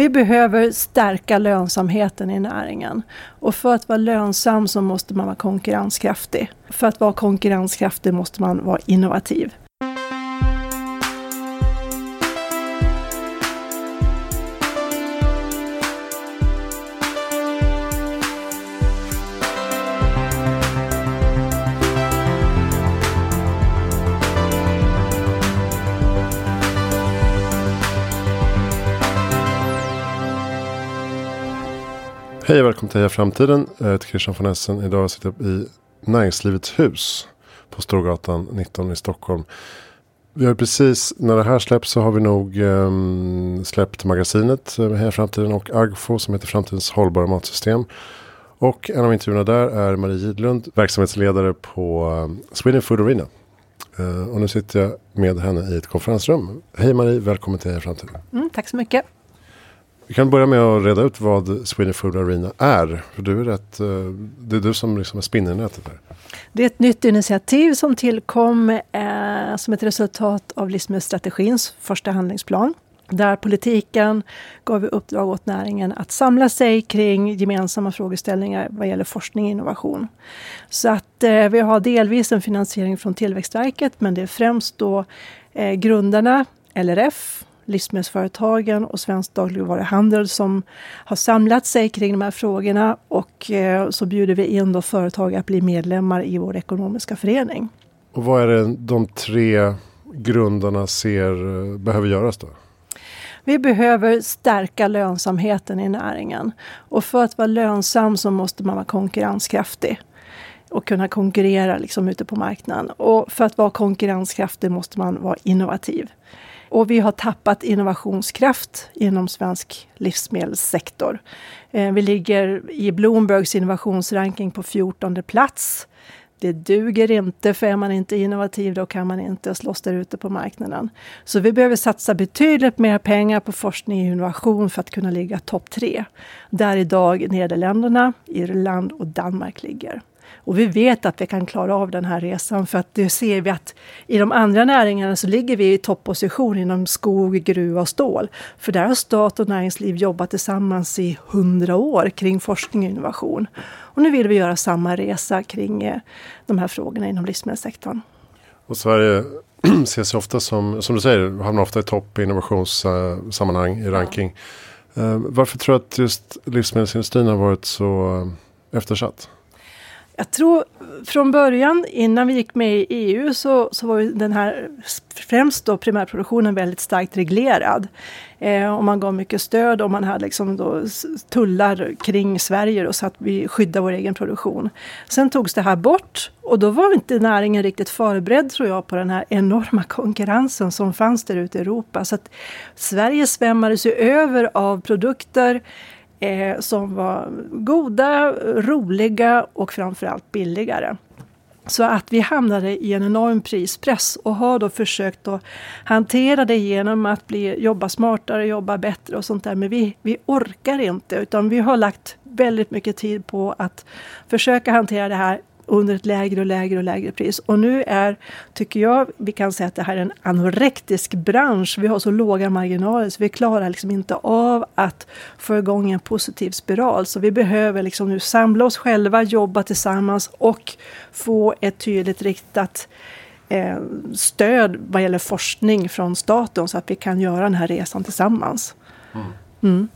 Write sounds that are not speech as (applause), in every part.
Vi behöver stärka lönsamheten i näringen. Och för att vara lönsam så måste man vara konkurrenskraftig. För att vara konkurrenskraftig måste man vara innovativ. Hej och välkommen till Heja Framtiden. Jag heter Christian von Essen. Idag sitter jag i Näringslivets hus på Storgatan 19 i Stockholm. Vi har precis, när det här släpps så har vi nog um, släppt magasinet eh, Heja Framtiden och Agfo som heter Framtidens hållbara matsystem. Och en av intervjuerna där är Marie Gidlund, verksamhetsledare på eh, Sweden Food Arena. Uh, och nu sitter jag med henne i ett konferensrum. Hej Marie, välkommen till Heja Framtiden. Mm, tack så mycket. Vi kan börja med att reda ut vad Sweden Food Arena är. För du är rätt, eh, det är du som liksom är spinnernätet där. Det är ett nytt initiativ som tillkom eh, som ett resultat av livsmedelsstrategins första handlingsplan. Där politiken gav i uppdrag åt näringen att samla sig kring gemensamma frågeställningar vad gäller forskning och innovation. Så att eh, vi har delvis en finansiering från Tillväxtverket men det är främst då eh, grundarna, LRF, livsmedelsföretagen och Svensk dagligvaruhandel som har samlat sig kring de här frågorna och eh, så bjuder vi in då företag att bli medlemmar i vår ekonomiska förening. Och vad är det de tre grundarna ser eh, behöver göras då? Vi behöver stärka lönsamheten i näringen. Och för att vara lönsam så måste man vara konkurrenskraftig och kunna konkurrera liksom ute på marknaden. Och för att vara konkurrenskraftig måste man vara innovativ. Och vi har tappat innovationskraft inom svensk livsmedelssektor. Eh, vi ligger i Bloombergs innovationsranking på 14 plats. Det duger inte, för är man inte innovativ då kan man inte slåss där ute på marknaden. Så vi behöver satsa betydligt mer pengar på forskning och innovation för att kunna ligga topp tre. Där idag Nederländerna, Irland och Danmark ligger. Och vi vet att vi kan klara av den här resan för att det ser vi att i de andra näringarna så ligger vi i topposition inom skog, gruva och stål. För där har stat och näringsliv jobbat tillsammans i hundra år kring forskning och innovation. Och nu vill vi göra samma resa kring eh, de här frågorna inom livsmedelssektorn. Och Sverige (clears throat) ses ofta som, som du säger, hamnar ofta i topp i innovationssammanhang i ranking. Ja. Eh, varför tror du att just livsmedelsindustrin har varit så eh, eftersatt? Jag tror från början, innan vi gick med i EU, så, så var den här främst då primärproduktionen väldigt starkt reglerad. Eh, och man gav mycket stöd och man hade liksom då tullar kring Sverige då, så att vi skyddade vår egen produktion. Sen togs det här bort och då var inte näringen riktigt förberedd tror jag på den här enorma konkurrensen som fanns där ute i Europa. Så att Sverige svämmades ju över av produkter eh, som var goda, roliga och framförallt billigare. Så att vi hamnade i en enorm prispress och har då försökt att hantera det genom att bli, jobba smartare, jobba bättre och sånt där. Men vi, vi orkar inte utan vi har lagt väldigt mycket tid på att försöka hantera det här under ett lägre och lägre och lägre pris. Och nu är, tycker jag, vi kan säga att det här är en anorektisk bransch. Vi har så låga marginaler så vi klarar liksom inte av att få igång en positiv spiral. Så vi behöver liksom nu samla oss själva, jobba tillsammans och få ett tydligt riktat eh, stöd vad gäller forskning från staten så att vi kan göra den här resan tillsammans. Mm. Mm.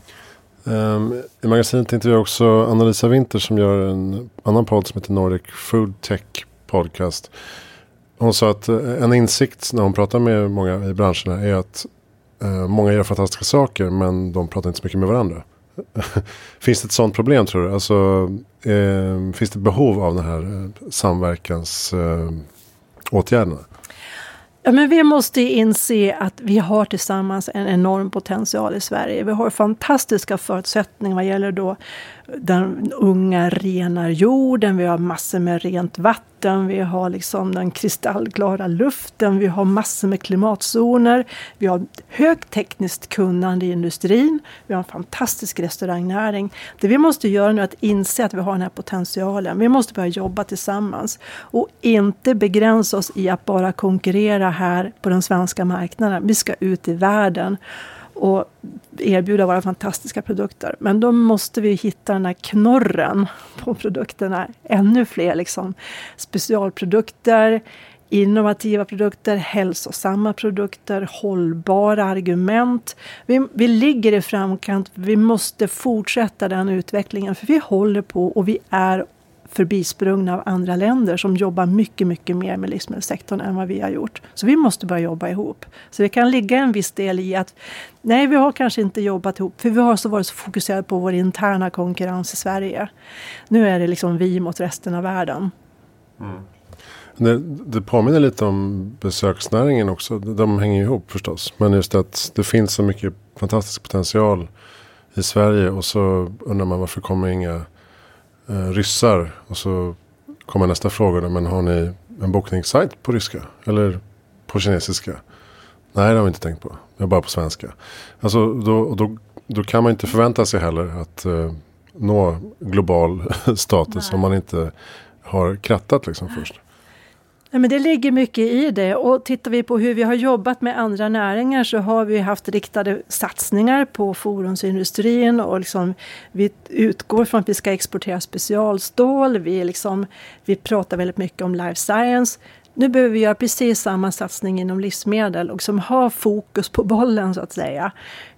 Um, I magasinet intervjuar också Anna-Lisa Winter som gör en annan podd som heter Nordic Food Tech Podcast. Hon sa att eh, en insikt när hon pratar med många i branscherna är att uh, många gör fantastiska saker men de pratar inte så mycket med varandra. (laughs) finns det ett sådant problem tror du? Alltså, uh, finns det behov av den här eh, uh, samverkansåtgärderna? Ja, men vi måste inse att vi har tillsammans en enorm potential i Sverige. Vi har fantastiska förutsättningar vad gäller då den unga rena jorden, vi har massor med rent vatten, vi har liksom den kristallklara luften, vi har massor med klimatzoner, vi har högt tekniskt kunnande i industrin, vi har en fantastisk restaurangnäring. Det vi måste göra nu är att inse att vi har den här potentialen. Vi måste börja jobba tillsammans och inte begränsa oss i att bara konkurrera här på den svenska marknaden. Vi ska ut i världen och erbjuda våra fantastiska produkter. Men då måste vi hitta den här knorren på produkterna. Ännu fler liksom, specialprodukter, innovativa produkter, hälsosamma produkter, hållbara argument. Vi, vi ligger i framkant. Vi måste fortsätta den utvecklingen för vi håller på och vi är förbisprungna av andra länder som jobbar mycket, mycket mer med livsmedelssektorn än vad vi har gjort. Så vi måste börja jobba ihop. Så det kan ligga en viss del i att nej, vi har kanske inte jobbat ihop för vi har så varit så fokuserade på vår interna konkurrens i Sverige. Nu är det liksom vi mot resten av världen. Mm. Det, det påminner lite om besöksnäringen också. De hänger ihop förstås. Men just att det finns så mycket fantastisk potential i Sverige. Och så undrar man varför kommer inga eh, ryssar. Och så kommer nästa fråga. Då, men har ni en bokningssajt på ryska? Eller på kinesiska? Nej, det har vi inte tänkt på. Jag bara på svenska. Alltså, då, då, då kan man inte förvänta sig heller att eh, nå global (laughs) status. Nej. Om man inte har krattat liksom först. Ja, men det ligger mycket i det och tittar vi på hur vi har jobbat med andra näringar så har vi haft riktade satsningar på fordonsindustrin och liksom, vi utgår från att vi ska exportera specialstål. Vi, liksom, vi pratar väldigt mycket om life science. Nu behöver vi göra precis samma satsning inom livsmedel och som har fokus på bollen så att säga.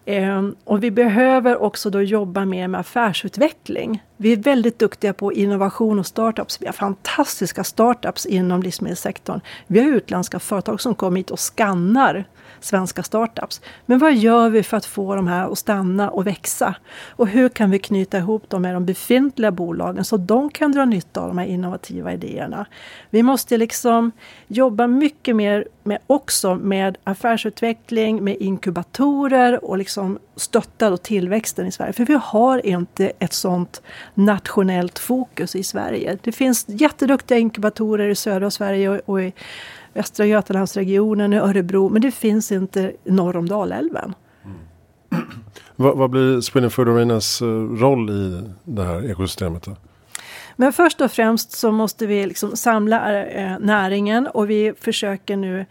Ehm, och vi behöver också då jobba mer med affärsutveckling. Vi är väldigt duktiga på innovation och startups. Vi har fantastiska startups inom livsmedelssektorn. Vi har utländska företag som kommer hit och skannar svenska startups. Men vad gör vi för att få de här att stanna och växa? Och hur kan vi knyta ihop dem med de befintliga bolagen så de kan dra nytta av de här innovativa idéerna? Vi måste liksom jobba mycket mer med, också med affärsutveckling, med inkubatorer och liksom stötta då tillväxten i Sverige. För vi har inte ett sånt nationellt fokus i Sverige. Det finns jätteduktiga inkubatorer i södra Sverige och, och i Västra Götalandsregionen, i Örebro, men det finns inte norr om Dalälven. Mm. vad, vad, blir Sweden Food Arenas eh, roll i det här ekosystemet? Då? Men först och främst så måste vi liksom samla äh, näringen och vi försöker nu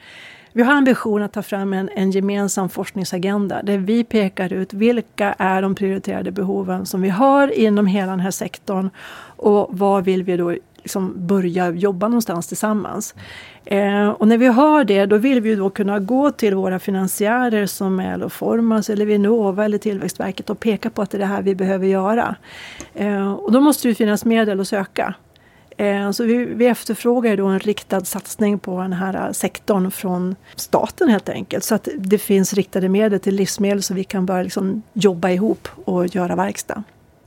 vi har ambition att ta fram en, en, gemensam forskningsagenda där vi pekar ut vilka är de prioriterade behoven som vi har inom hela den här sektorn och vad vill vi då liksom börja jobba någonstans tillsammans. Eh, och när vi har det, då vill vi då kunna gå till våra finansiärer som är Formas eller Vinnova eller Tillväxtverket och peka på att det är det här vi behöver göra. Eh, och då måste det finnas medel att söka. Eh, så vi, vi efterfrågar då en riktad satsning på den här sektorn från staten helt enkelt. Så att det finns riktade medel till livsmedel så vi kan börja liksom jobba ihop och göra verkstad.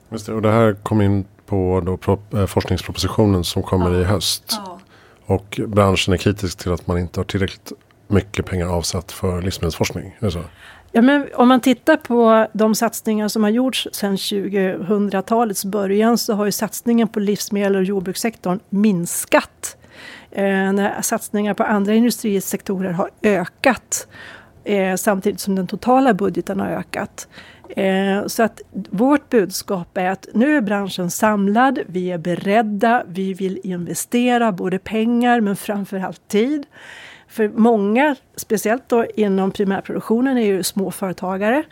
Just det, och det här kom in på då eh, forskningspropositionen som kommer ja. i höst. Ja. Och branschen är kritisk till att man inte har tillräckligt mycket pengar avsatt för livsmedelsforskning. Så? Ja, men om man tittar på de satsningar som har gjorts sedan 2000-talets början så har ju satsningen på livsmedel och jordbrukssektorn minskat. Eh, när satsningar på andra industrisektorer har ökat eh, samtidigt som den totala budgeten har ökat. Eh, så att vårt budskap är att nu är branschen samlad, vi är beredda, vi vill investera både pengar men framförallt tid. För många, speciellt då inom primärproduktionen, är ju småföretagare.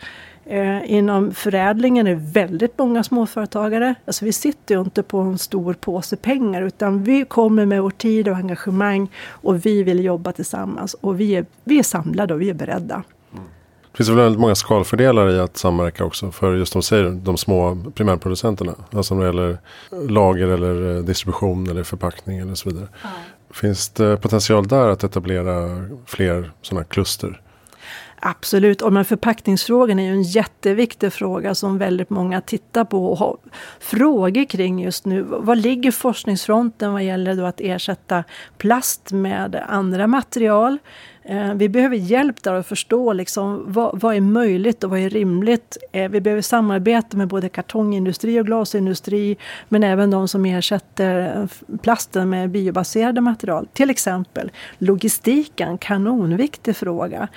Eh, inom förädlingen är det väldigt många småföretagare. Alltså vi sitter ju inte på en stor påse pengar utan vi kommer med vår tid och engagemang och vi vill jobba tillsammans. Och vi är, vi är samlade och vi är beredda. Det finns väldigt många skalfördelar i att samverka också. För just de säger de små primärproducenterna. Alltså när det gäller lager eller eh, distribution eller förpackning eller så vidare. Finns det potential där att etablera fler sådana kluster? Absolut, och men förpackningsfrågan är ju en jätteviktig fråga som väldigt många tittar på och har frågor kring just nu. Vad ligger forskningsfronten vad gäller då att ersätta plast med andra material? Eh, vi behöver hjälp där att förstå liksom, vad, vad är möjligt och vad är rimligt. Eh, vi behöver samarbeta med både kartongindustri och glasindustri men även de som ersätter eh, plasten med biobaserade material. Till exempel logistiken, kanonviktig fråga.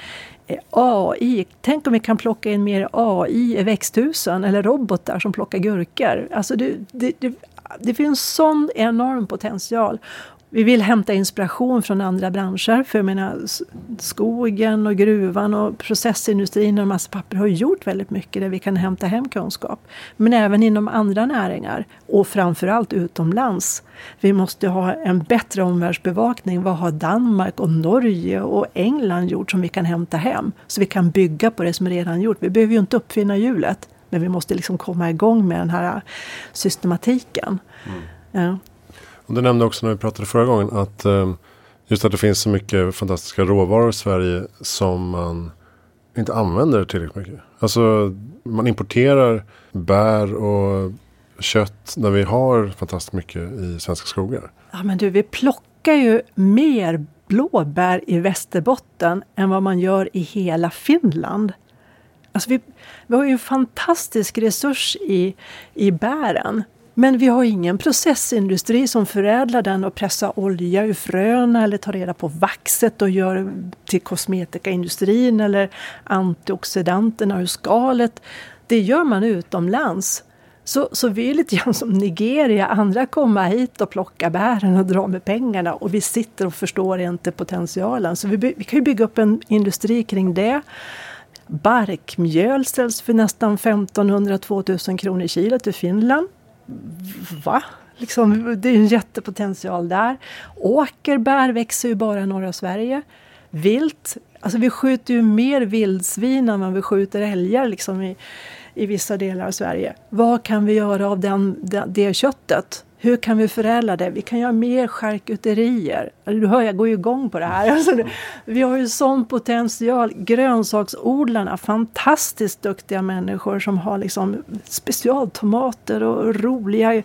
AI, tänk om vi kan plocka in mer AI i växthusen eller robotar som plockar gurkor. Alltså det, det, det, det finns sån enorm potential vi vill hämta inspiration från andra branscher. För jag menar, skogen och gruvan och processindustrin och massa papper har gjort väldigt mycket där vi kan hämta hem kunskap. Men även inom andra näringar och framförallt utomlands. Vi måste ha en bättre omvärldsbevakning. Vad har Danmark och Norge och England gjort som vi kan hämta hem? Så vi kan bygga på det som redan gjort. Vi behöver ju inte uppfinna hjulet. Men vi måste liksom komma igång med den här systematiken. Mm. Ja. Och du nämnde också när vi pratade förra gången att eh, just att det finns så mycket fantastiska råvaror i Sverige som man inte använder tillräckligt mycket. Alltså man importerar bär och kött när vi har fantastiskt mycket i svenska skogar. Ja men du, vi plockar ju mer blåbär i Västerbotten än vad man gör i hela Finland. Alltså vi, vi har ju en fantastisk resurs i, i bären. Men vi har ingen processindustri som förädlar den och pressar olja ur fröna eller tar reda på vaxet och gör till kosmetikaindustrin eller antioxidanterna ur skalet. Det gör man utomlands. Så, så vi är lite grann som Nigeria, andra kommer hit och plockar bären och drar med pengarna och vi sitter och förstår inte potentialen. Så vi, vi kan ju bygga upp en industri kring det. Barkmjöl säljs för nästan 1500-2000 kronor kilot i Finland va? Liksom, det är en jättepotential där. Åkerbär växer ju bara i norra Sverige. Vilt, alltså vi skjuter ju mer vildsvin än vad vi skjuter älgar liksom i, i vissa delar av Sverige. Vad kan vi göra av den, det, det köttet? Hur kan vi förädla det? Vi kan göra mer charkuterier. Du hör, jag går ju igång på det här. (laughs) Alltså, vi har ju sån potential. Grönsaksodlarna, fantastiskt duktiga människor som har liksom specialtomater och roliga eh,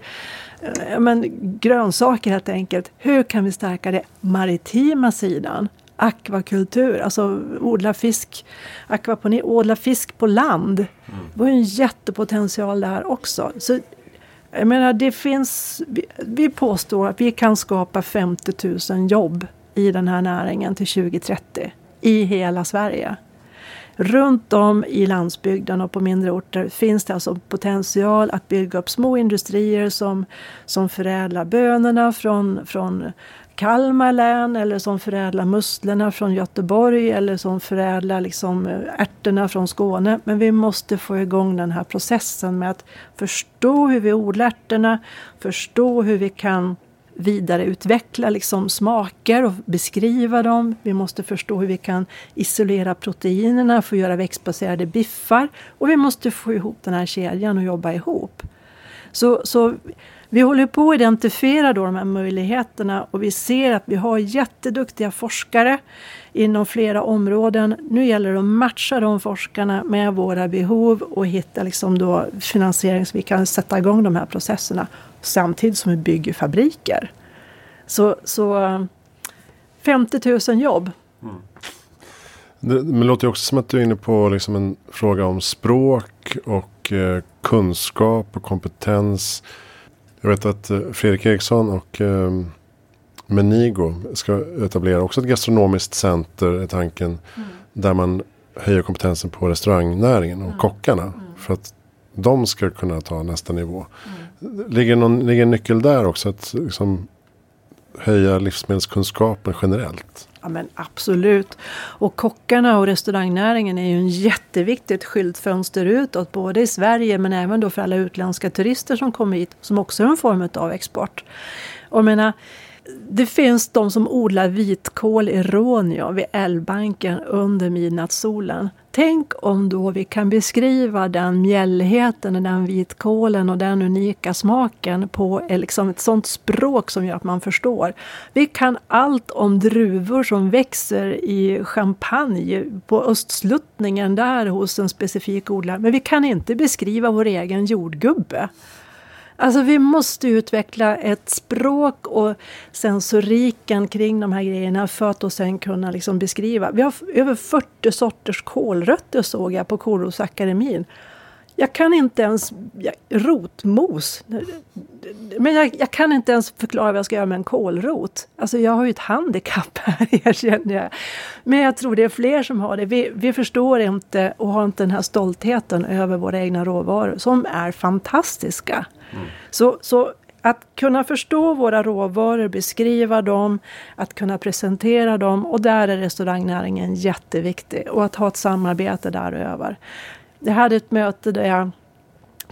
men, grönsaker helt enkelt. Hur kan vi stärka det? Maritima sidan akvakultur, alltså odla fisk, akvaponi, odla fisk på land. Mm. Det var ju en jättepotential där också. Så jag menar, det finns, vi påstår att vi kan skapa 50 000 jobb i den här näringen till 2030 i hela Sverige. Runt om i landsbygden och på mindre orter finns det alltså potential att bygga upp små industrier som, som förädlar bönorna från, från Kalmar län eller som förädlar musslorna från Göteborg eller som förädlar liksom eh, ärtorna från Skåne. Men vi måste få igång den här processen med att förstå hur vi odlar ärtorna, förstå hur vi kan vidareutveckla liksom smaker och beskriva dem. Vi måste förstå hur vi kan isolera proteinerna för att göra växtbaserade biffar. Och vi måste få ihop den här kedjan och jobba ihop. Så, så vi håller på att identifiera då de här möjligheterna och vi ser att vi har jätteduktiga forskare inom flera områden. Nu gäller det att matcha de forskarna med våra behov och hitta liksom då finansiering så vi kan sätta igång de här processerna samtidigt som vi bygger fabriker. Så, så 50 000 jobb. Mm. Det, men det låter också som att du är inne på liksom en fråga om språk och eh, kunskap och kompetens. Jag vet att eh, Fredrik Eriksson och eh, Menigo ska etablera också ett gastronomiskt center är tanken. Mm. Där man höjer kompetensen på restaurangnäringen och mm. kockarna. Mm. För att de ska kunna ta nästa nivå. Mm. Ligger, någon, ligger en nyckel där också? Att liksom, höja livsmedelskunskapen generellt? Ja men absolut. Och kockarna och restaurangnäringen är ju en jätteviktigt skyltfönster utåt. Både i Sverige men även då för alla utländska turister som kommer hit. Som också är en form av export. Och jag menar, det finns de som odlar vitkål i Råneå vid älvbanken under midnattssolen. Tänk om då vi kan beskriva den mjällheten och den vitkålen och den unika smaken på liksom ett sånt språk som gör att man förstår. Vi kan allt om druvor som växer i champagne på östsluttningen där hos en specifik odlare. Men vi kan inte beskriva vår egen jordgubbe. Alltså vi måste utveckla ett språk och sensoriken kring de här grejerna för att då sen kunna liksom beskriva. Vi har över 40 sorters kålrötter såg jag på Kårrosakademin. Jag kan inte ens... Jag, rotmos. Men jag, jag, kan inte ens förklara vad jag ska göra med en kålrot. Alltså jag har ju ett handikapp (laughs) här, erkänner jag. Men jag tror det är fler som har det. Vi, vi förstår inte och har inte den här stoltheten över våra egna råvaror som är fantastiska. Mm. Så, så Att kunna förstå våra råvaror, beskriva dem, att kunna presentera dem och där är restaurangnäringen jätteviktig och att ha ett samarbete däröver. Jag hade ett möte där jag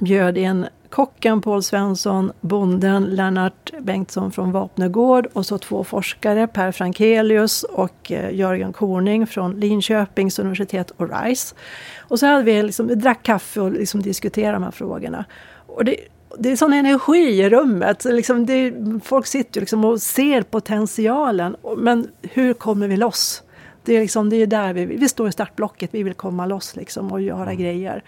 bjöd in kocken Paul Svensson, bonden Lennart Bengtsson från Vapnegård och så två forskare, Per Frankelius och eh, Jörgen Korning från Linköpings universitet och RISE. Och så hade vi, liksom, vi drack kaffe och liksom diskuterade de här frågorna. Och det, det är sån energi i rummet. Liksom det, folk sitter liksom och ser potentialen. Men hur kommer vi loss? Det är, liksom, det är där vi, vi står i startblocket. Vi vill komma loss liksom och göra mm. grejer.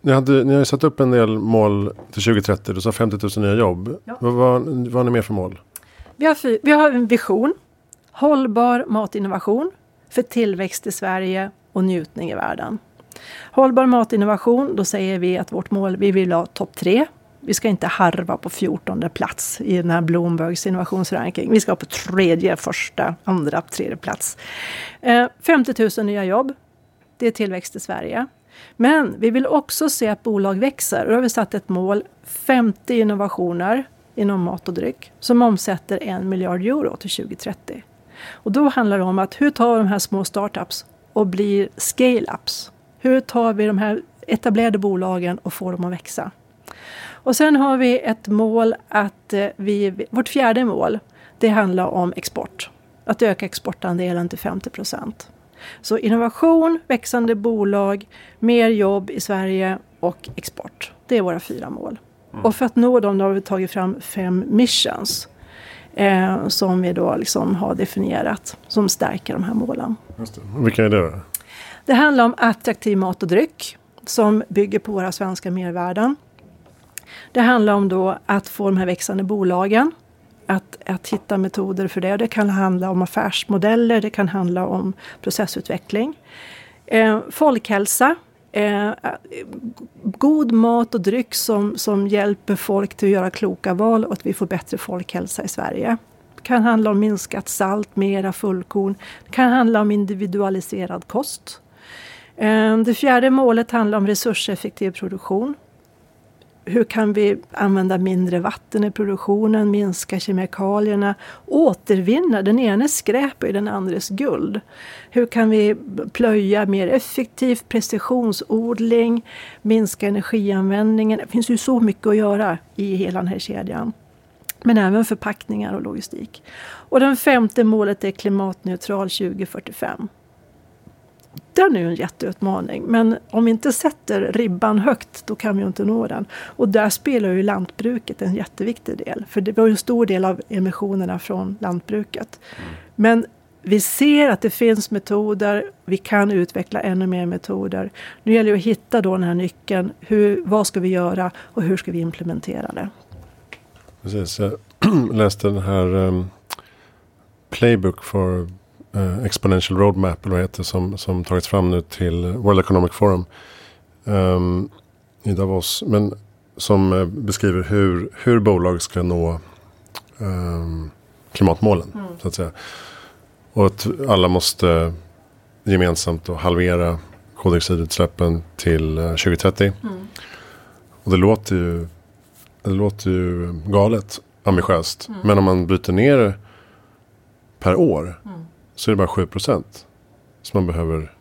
Ni, hade, ni har satt upp en del mål till 2030. Du sa 50 000 nya jobb. Ja. Vad, vad, vad har ni mer för mål? Vi har, vi har en vision. Hållbar matinnovation för tillväxt i Sverige och njutning i världen. Hållbar matinnovation, då säger vi att vårt mål, vi vill ha topp tre. Vi ska inte harva på 14 plats i den här Bloombergs innovationsranking. Vi ska på tredje, första, andra, tredje plats. Eh, 50 000 nya jobb. Det är tillväxt i Sverige. Men vi vill också se att bolag växer. Och då har vi satt ett mål, 50 innovationer inom mat och dryck som omsätter en miljard euro till 2030. Och då handlar det om att hur tar vi de här små startups och blir scale-ups? Hur tar vi de här etablerade bolagen och får dem att växa? Och sen har vi ett mål att eh, vi, vårt fjärde mål, det handlar om export. Att öka exportandelen till 50 procent. Så innovation, växande bolag, mer jobb i Sverige och export. Det är våra fyra mål. Mm. Och för att nå dem har vi tagit fram fem missions. Eh, som vi då liksom har definierat som stärker de här målen. Vilka är det då? Det handlar om attraktiv mat och dryck som bygger på våra svenska mervärden. Det handlar om då att få de här växande bolagen att, att hitta metoder för det. Det kan handla om affärsmodeller, det kan handla om processutveckling. Eh, folkhälsa, eh, god mat och dryck som, som hjälper folk till att göra kloka val och att vi får bättre folkhälsa i Sverige. Det kan handla om minskat salt, mera fullkorn. Det kan handla om individualiserad kost. Eh, det fjärde målet handlar om resurseffektiv produktion hur kan vi använda mindre vatten i produktionen, minska kemikalierna, återvinna, den ene skräp är den andres guld. Hur kan vi plöja mer effektivt, precisionsodling, minska energianvändningen. Det finns ju så mycket att göra i hela den här kedjan. Men även förpackningar och logistik. Och det femte målet är klimatneutral 2045 den är ju en jätteutmaning. Men om vi inte sätter ribban högt, då kan vi ju inte nå den. Och där spelar ju lantbruket en jätteviktig del. För det var ju en stor del av emissionerna från lantbruket. Men vi ser att det finns metoder, vi kan utveckla ännu mer metoder. Nu gäller det att hitta då den här nyckeln. Hur, vad ska vi göra och hur ska vi implementera det? Precis, jag (clears throat) läste den här um, Playbook for eh, Exponential Roadmap eller vad heter som, som tagits fram nu till World Economic Forum um, i Davos. Men som eh, beskriver hur, hur bolag ska nå um, klimatmålen. Mm. Så att säga. Och att alla måste gemensamt då halvera koldioxidutsläppen till 2030. Eh, mm. Och det låter ju, det låter ju galet ambitiöst. Mm. Men om man byter ner det per år. Så är det bara 7 procent som man behöver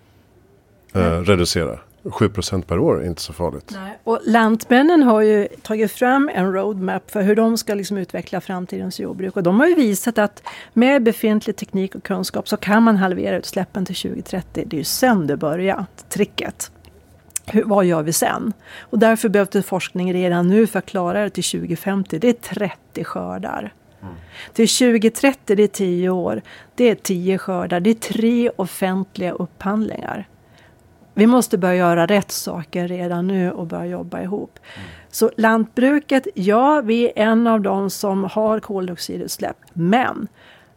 eh, reducera. 7 procent per år är inte så farligt. Nej. Och Lantmännen har ju tagit fram en roadmap för hur de ska liksom utveckla framtidens jordbruk. Och de har ju visat att med befintlig teknik och kunskap så kan man halvera utsläppen till 2030. Det är ju sen det börjar, tricket. Hur, vad gör vi sen? Och därför behövs det forskning redan nu för att klara det till 2050. Det är 30 skördar. Mm. Till 2030, det är 10 år. Det är 10 skördar. Det är tre offentliga upphandlingar. Vi måste börja göra rätt saker redan nu och börja jobba ihop. Mm. Så lantbruket, ja, vi är en av de som har koldioxidutsläpp. Men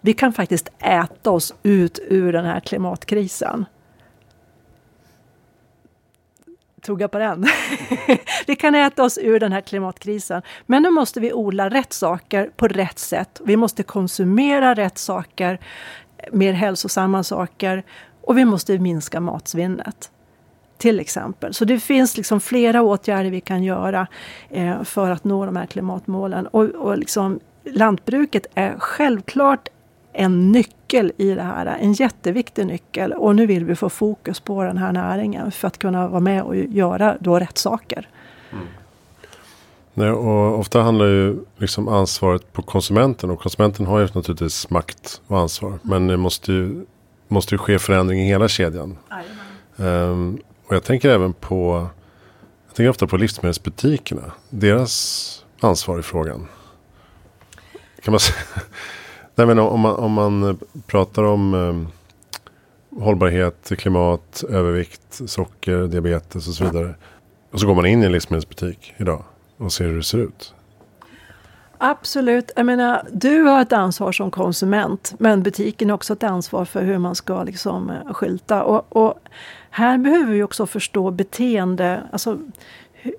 vi kan faktiskt äta oss ut ur den här klimatkrisen tugga på den. (laughs) vi kan äta oss ur den här klimatkrisen. Men nu måste vi odla rätt saker på rätt sätt. Vi måste konsumera rätt saker, mer hälsosamma saker och vi måste minska matsvinnet. Till exempel. Så det finns liksom flera åtgärder vi kan göra eh, för att nå de här klimatmålen. Och, och liksom, lantbruket är självklart en nyckel i det här. En jätteviktig nyckel. Och nu vill vi få fokus på den här näringen för att kunna vara med och göra då rätt saker. Mm. Nej, och ofta handlar ju liksom ansvaret på konsumenten. Och konsumenten har ju naturligtvis makt och ansvar. Mm. Men det måste ju, måste ju ske förändring i hela kedjan. Um, och jag tänker även på jag tänker ofta på livsmedelsbutikerna. Deras ansvar i frågan. Kan man säga. Nej, men om, man, om man eh, pratar om eh, hållbarhet, klimat, övervikt, socker, diabetes och så vidare. Och så går man in i en livsmedelsbutik idag och ser hur det ser ut. Absolut. Jag menar, du har ett ansvar som konsument men butiken har också ett ansvar för hur man ska liksom eh, skylta. Och, och här behöver vi också förstå beteende. Alltså,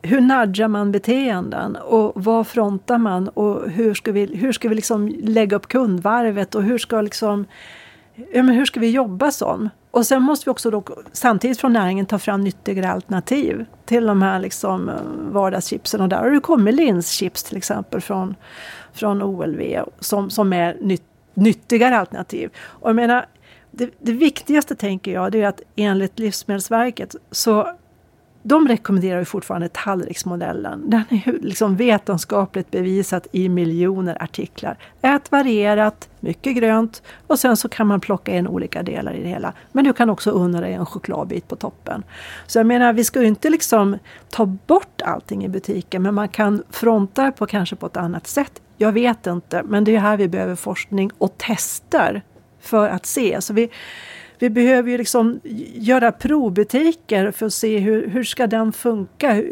hur nudgar man beteenden och vad frontar man och hur ska vi, hur ska vi liksom lägga upp kundvarvet och hur ska, liksom, ja, men hur ska vi jobba som? Och sen måste vi också då, samtidigt från näringen ta fram nyttigare alternativ till de här liksom eh, vardagschipsen. Och där har det kommit linschips till exempel från, från OLV som, som är nytt, nyttigare alternativ. Och jag menar, det, det viktigaste tänker jag det är att enligt Livsmedelsverket så de rekommenderar ju fortfarande tallriksmodellen. Den är ju liksom vetenskapligt bevisat i miljoner artiklar. Ät varierat, mycket grönt och sen så kan man plocka in olika delar i det hela. Men du kan också unna dig en chokladbit på toppen. Så jag menar, vi ska ju inte liksom ta bort allting i butiken men man kan fronta på kanske på ett annat sätt. Jag vet inte, men det är här vi behöver forskning och tester för att se. Så vi, vi behöver ju liksom göra provbutiker för att se hur, hur ska den funka?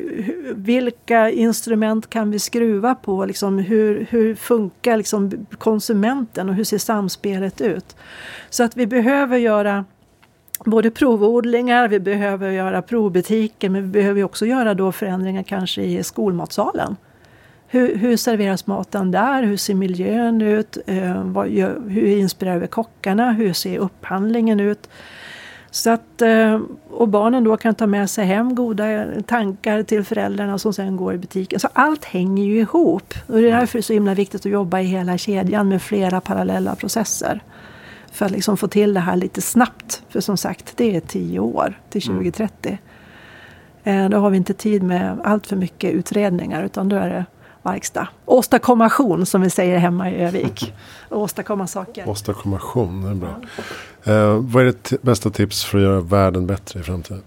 vilka instrument kan vi skruva på? Liksom hur, hur funkar liksom konsumenten och hur ser samspelet ut? Så att vi behöver göra både provodlingar, vi behöver göra provbutiker men vi behöver också göra då förändringar kanske i skolmatsalen. Hur, hur serveras maten där? Hur ser miljön ut? Eh, vad, hur inspirerar vi kockarna? Hur ser upphandlingen ut? Så att, eh, och barnen då kan ta med sig hem goda tankar till föräldrarna som sen går i butiken. Så allt hänger ju ihop. Och det är därför det är så himla viktigt att jobba i hela kedjan med flera parallella processer. För att liksom få till det här lite snabbt. För som sagt, det är tio år till 2030. Mm. Eh, då har vi inte tid med allt för mycket utredningar utan då är det verkstad. Åstadkommation som vi säger hemma i Övik. (laughs) Åstadkomma saker. Åstadkommation, det är bra. Ja. Eh, vad är ditt bästa tips för att göra världen bättre i framtiden?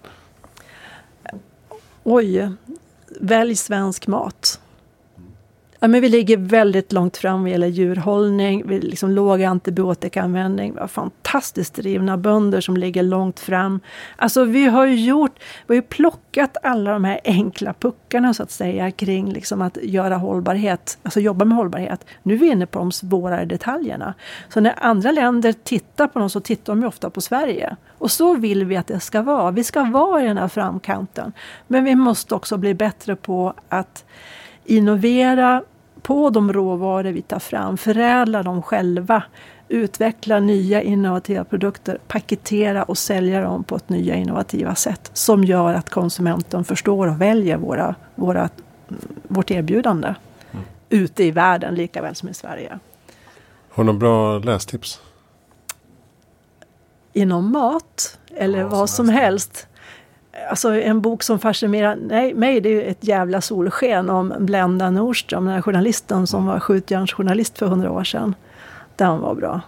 Oj, välj svensk mat. Ja, men vi ligger väldigt långt fram vad gäller djurhållning, vi liksom låg antibiotikaanvändning. Vi har fantastiskt drivna bönder som ligger långt fram. Alltså vi har ju gjort, vi har plockat alla de här enkla puckarna så att säga kring liksom att göra hållbarhet, alltså jobba med hållbarhet. Nu är vi inne på de svårare detaljerna. Så när andra länder tittar på dem så tittar de ju ofta på Sverige. Och så vill vi att det ska vara. Vi ska vara i den här framkanten. Men vi måste också bli bättre på att innovera på de råvaror vi tar fram, förädla dem själva, utveckla nya innovativa produkter, paketera och sälja dem på ett nya innovativa sätt som gör att konsumenten förstår och väljer våra, våra, vårt erbjudande mm. ute i världen lika väl som i Sverige. Har du några bra lästips? Inom mat eller ja, vad som helst. helst alltså en bok som fascinerar nej, mig det är ett jävla solsken om Blenda Nordström, den här journalisten som var skjutjärnsjournalist för hundra år sedan. Den var bra.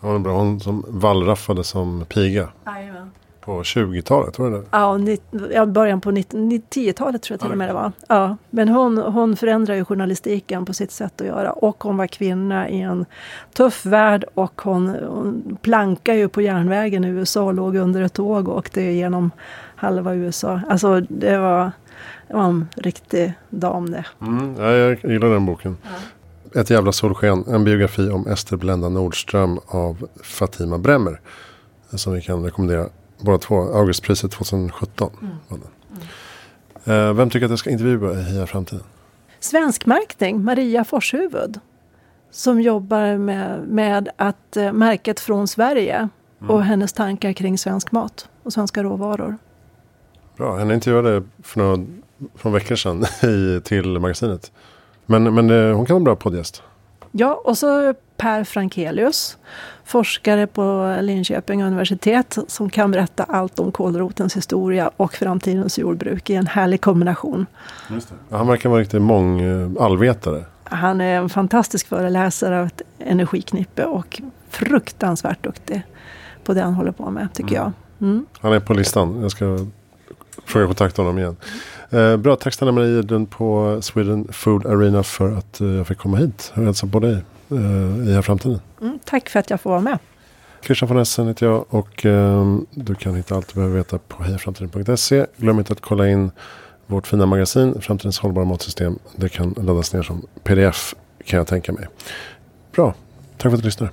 Ja, den bra. Hon som vallraffade som piga. Jajamän. På 20-talet, var det det? Ja, ja början på 10-talet tror jag till och med det var. Ja, men hon, hon förändrade ju journalistiken på sitt sätt att göra. Och hon var kvinna i en tuff värld och hon, hon plankade ju på järnvägen i USA och låg under ett tåg och åkte igenom halva USA. Alltså det var, det var en riktig dam det. Mm, ja, jag gillar den boken. Ja. Ett jävla solsken. En biografi om Ester Blenda Nordström av Fatima Bremmer. Som vi kan rekommendera båda två. Augustpriset 2017. Mm. Mm. Uh, vem tycker att jag ska intervjua i Heja Framtiden? Svenskmärkning, Maria Forshuvud. Som jobbar med, med att uh, märket från Sverige. Mm. Och hennes tankar kring svensk mat och svenska råvaror. Bra, henne intervjuade för några för veckor sedan (laughs) i, till magasinet. Men, men eh, hon kan vara bra poddgäst. Ja, och så Per Frankelius, forskare på Linköping universitet som kan berätta allt om kålrotens historia och framtidens jordbruk i en härlig kombination. Han verkar vara riktigt mång allvetare. Han är en fantastisk föreläsare av ett energiknippe och fruktansvärt duktig på det han håller på med, tycker mm. jag. Mm. Han är på listan. Jag ska fråga kontakta honom igen. Eh, bra, tack snälla Marie Idun på Sweden Food Arena för att eh, jag fick komma hit och hälsa på dig eh, i här framtiden. Mm, tack för att jag får vara med. Christian von Essen heter jag och eh, du kan hitta allt du behöver veta på hejaframtiden.se. Glöm inte att kolla in vårt fina magasin Framtidens hållbara matsystem. Det kan laddas ner som pdf kan jag tänka mig. Bra, tack för att du lyssnade.